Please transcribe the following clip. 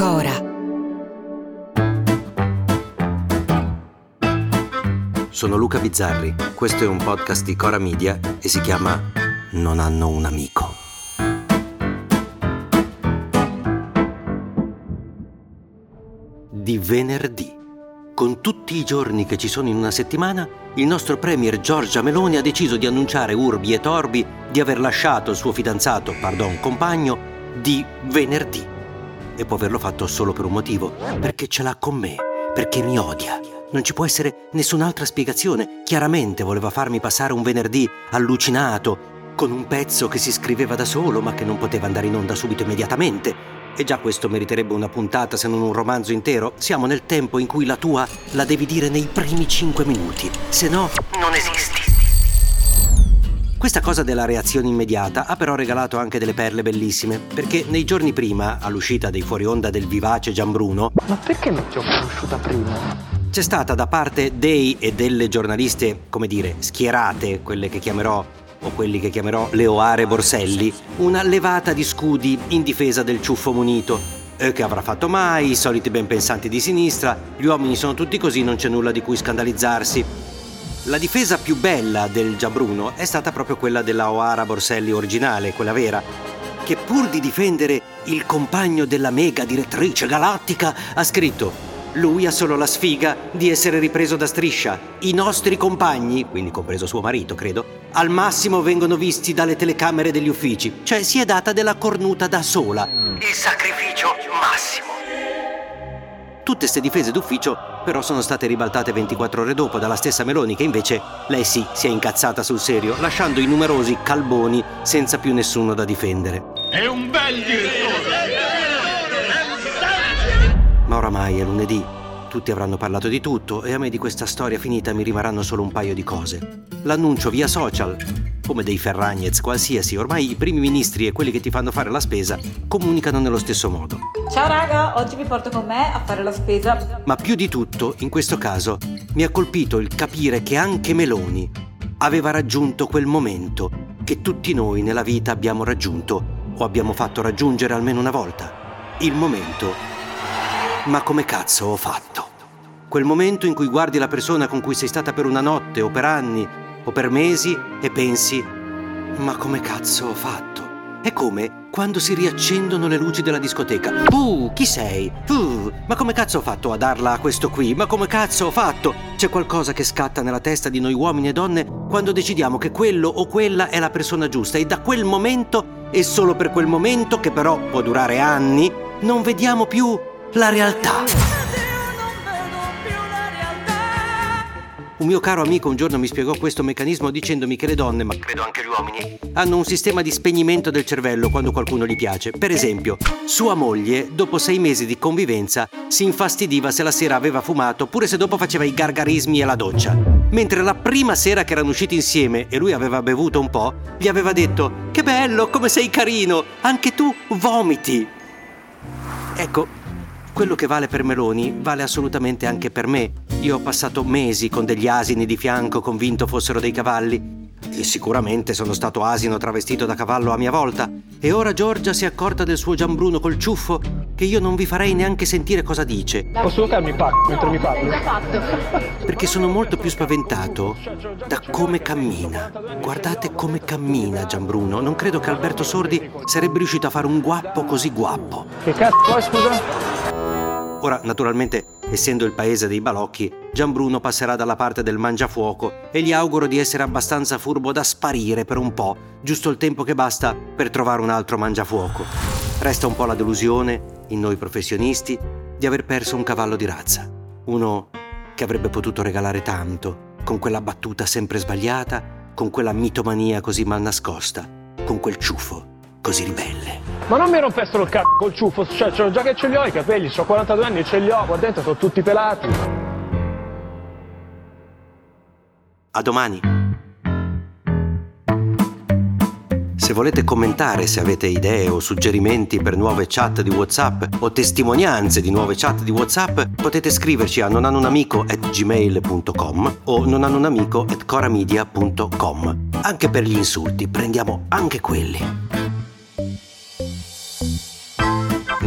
Cora. Sono Luca Bizzarri, questo è un podcast di Cora Media e si chiama Non hanno un amico. Di venerdì. Con tutti i giorni che ci sono in una settimana, il nostro premier Giorgia Meloni ha deciso di annunciare urbi e torbi di aver lasciato il suo fidanzato, pardon, compagno, di venerdì. E può averlo fatto solo per un motivo, perché ce l'ha con me, perché mi odia. Non ci può essere nessun'altra spiegazione. Chiaramente voleva farmi passare un venerdì allucinato, con un pezzo che si scriveva da solo ma che non poteva andare in onda subito immediatamente. E già questo meriterebbe una puntata se non un romanzo intero. Siamo nel tempo in cui la tua la devi dire nei primi cinque minuti, se no non esisti. Questa cosa della reazione immediata ha però regalato anche delle perle bellissime, perché nei giorni prima, all'uscita dei fuori onda del vivace Gianbruno, Ma perché non ti ho conosciuta prima? c'è stata da parte dei e delle giornaliste, come dire, schierate, quelle che chiamerò o quelli che chiamerò le Oare Borselli, una levata di scudi in difesa del ciuffo munito. E che avrà fatto mai, i soliti ben pensanti di sinistra, gli uomini sono tutti così, non c'è nulla di cui scandalizzarsi. La difesa più bella del Giabruno è stata proprio quella della Oara Borselli originale, quella vera, che pur di difendere il compagno della mega direttrice galattica ha scritto lui ha solo la sfiga di essere ripreso da striscia. I nostri compagni, quindi compreso suo marito, credo, al massimo vengono visti dalle telecamere degli uffici. Cioè si è data della cornuta da sola. Il sacrificio massimo. Tutte queste difese d'ufficio però sono state ribaltate 24 ore dopo dalla stessa Meloni che invece lei sì si è incazzata sul serio, lasciando i numerosi calboni senza più nessuno da difendere. È un bel direttore! Ma oramai è lunedì, tutti avranno parlato di tutto e a me di questa storia finita mi rimarranno solo un paio di cose. L'annuncio via social, come dei Ferragnez qualsiasi, ormai i primi ministri e quelli che ti fanno fare la spesa comunicano nello stesso modo. Ciao raga, oggi vi porto con me a fare la spesa. Ma più di tutto, in questo caso, mi ha colpito il capire che anche Meloni aveva raggiunto quel momento che tutti noi nella vita abbiamo raggiunto o abbiamo fatto raggiungere almeno una volta. Il momento ma come cazzo ho fatto? Quel momento in cui guardi la persona con cui sei stata per una notte o per anni o per mesi e pensi, ma come cazzo ho fatto? È come quando si riaccendono le luci della discoteca. Uh, chi sei? Uh, ma come cazzo ho fatto a darla a questo qui? Ma come cazzo ho fatto? C'è qualcosa che scatta nella testa di noi uomini e donne quando decidiamo che quello o quella è la persona giusta e da quel momento, e solo per quel momento, che però può durare anni, non vediamo più la realtà. Un mio caro amico un giorno mi spiegò questo meccanismo dicendomi che le donne, ma credo anche gli uomini, hanno un sistema di spegnimento del cervello quando qualcuno gli piace. Per esempio, sua moglie, dopo sei mesi di convivenza, si infastidiva se la sera aveva fumato pure se dopo faceva i gargarismi e la doccia. Mentre la prima sera che erano usciti insieme e lui aveva bevuto un po', gli aveva detto: Che bello, come sei carino, anche tu vomiti. Ecco, quello che vale per Meloni vale assolutamente anche per me. Io ho passato mesi con degli asini di fianco convinto fossero dei cavalli. E sicuramente sono stato asino travestito da cavallo a mia volta. E ora Giorgia si è accorta del suo Gianbruno col ciuffo che io non vi farei neanche sentire cosa dice. Posso tocarmi pacco mentre mi parli? Perché sono molto più spaventato da come cammina. Guardate come cammina Gianbruno. Non credo che Alberto Sordi sarebbe riuscito a fare un guappo così guappo. Che cazzo è, scusa? Ora, naturalmente, essendo il paese dei balocchi, Gianbruno passerà dalla parte del mangiafuoco e gli auguro di essere abbastanza furbo da sparire per un po', giusto il tempo che basta per trovare un altro mangiafuoco. Resta un po' la delusione, in noi professionisti, di aver perso un cavallo di razza. Uno che avrebbe potuto regalare tanto, con quella battuta sempre sbagliata, con quella mitomania così mal nascosta, con quel ciuffo. Così ribelle. Ma non mi rompessero il cazzo col ciuffo, cioè, cioè, già che ce li ho i capelli, ho 42 anni e ce li ho, qua dentro sono tutti pelati. A domani. Se volete commentare, se avete idee o suggerimenti per nuove chat di WhatsApp o testimonianze di nuove chat di WhatsApp, potete scriverci a nonanunamico@gmail.com o nonanunamico@coramedia.com. Anche per gli insulti, prendiamo anche quelli.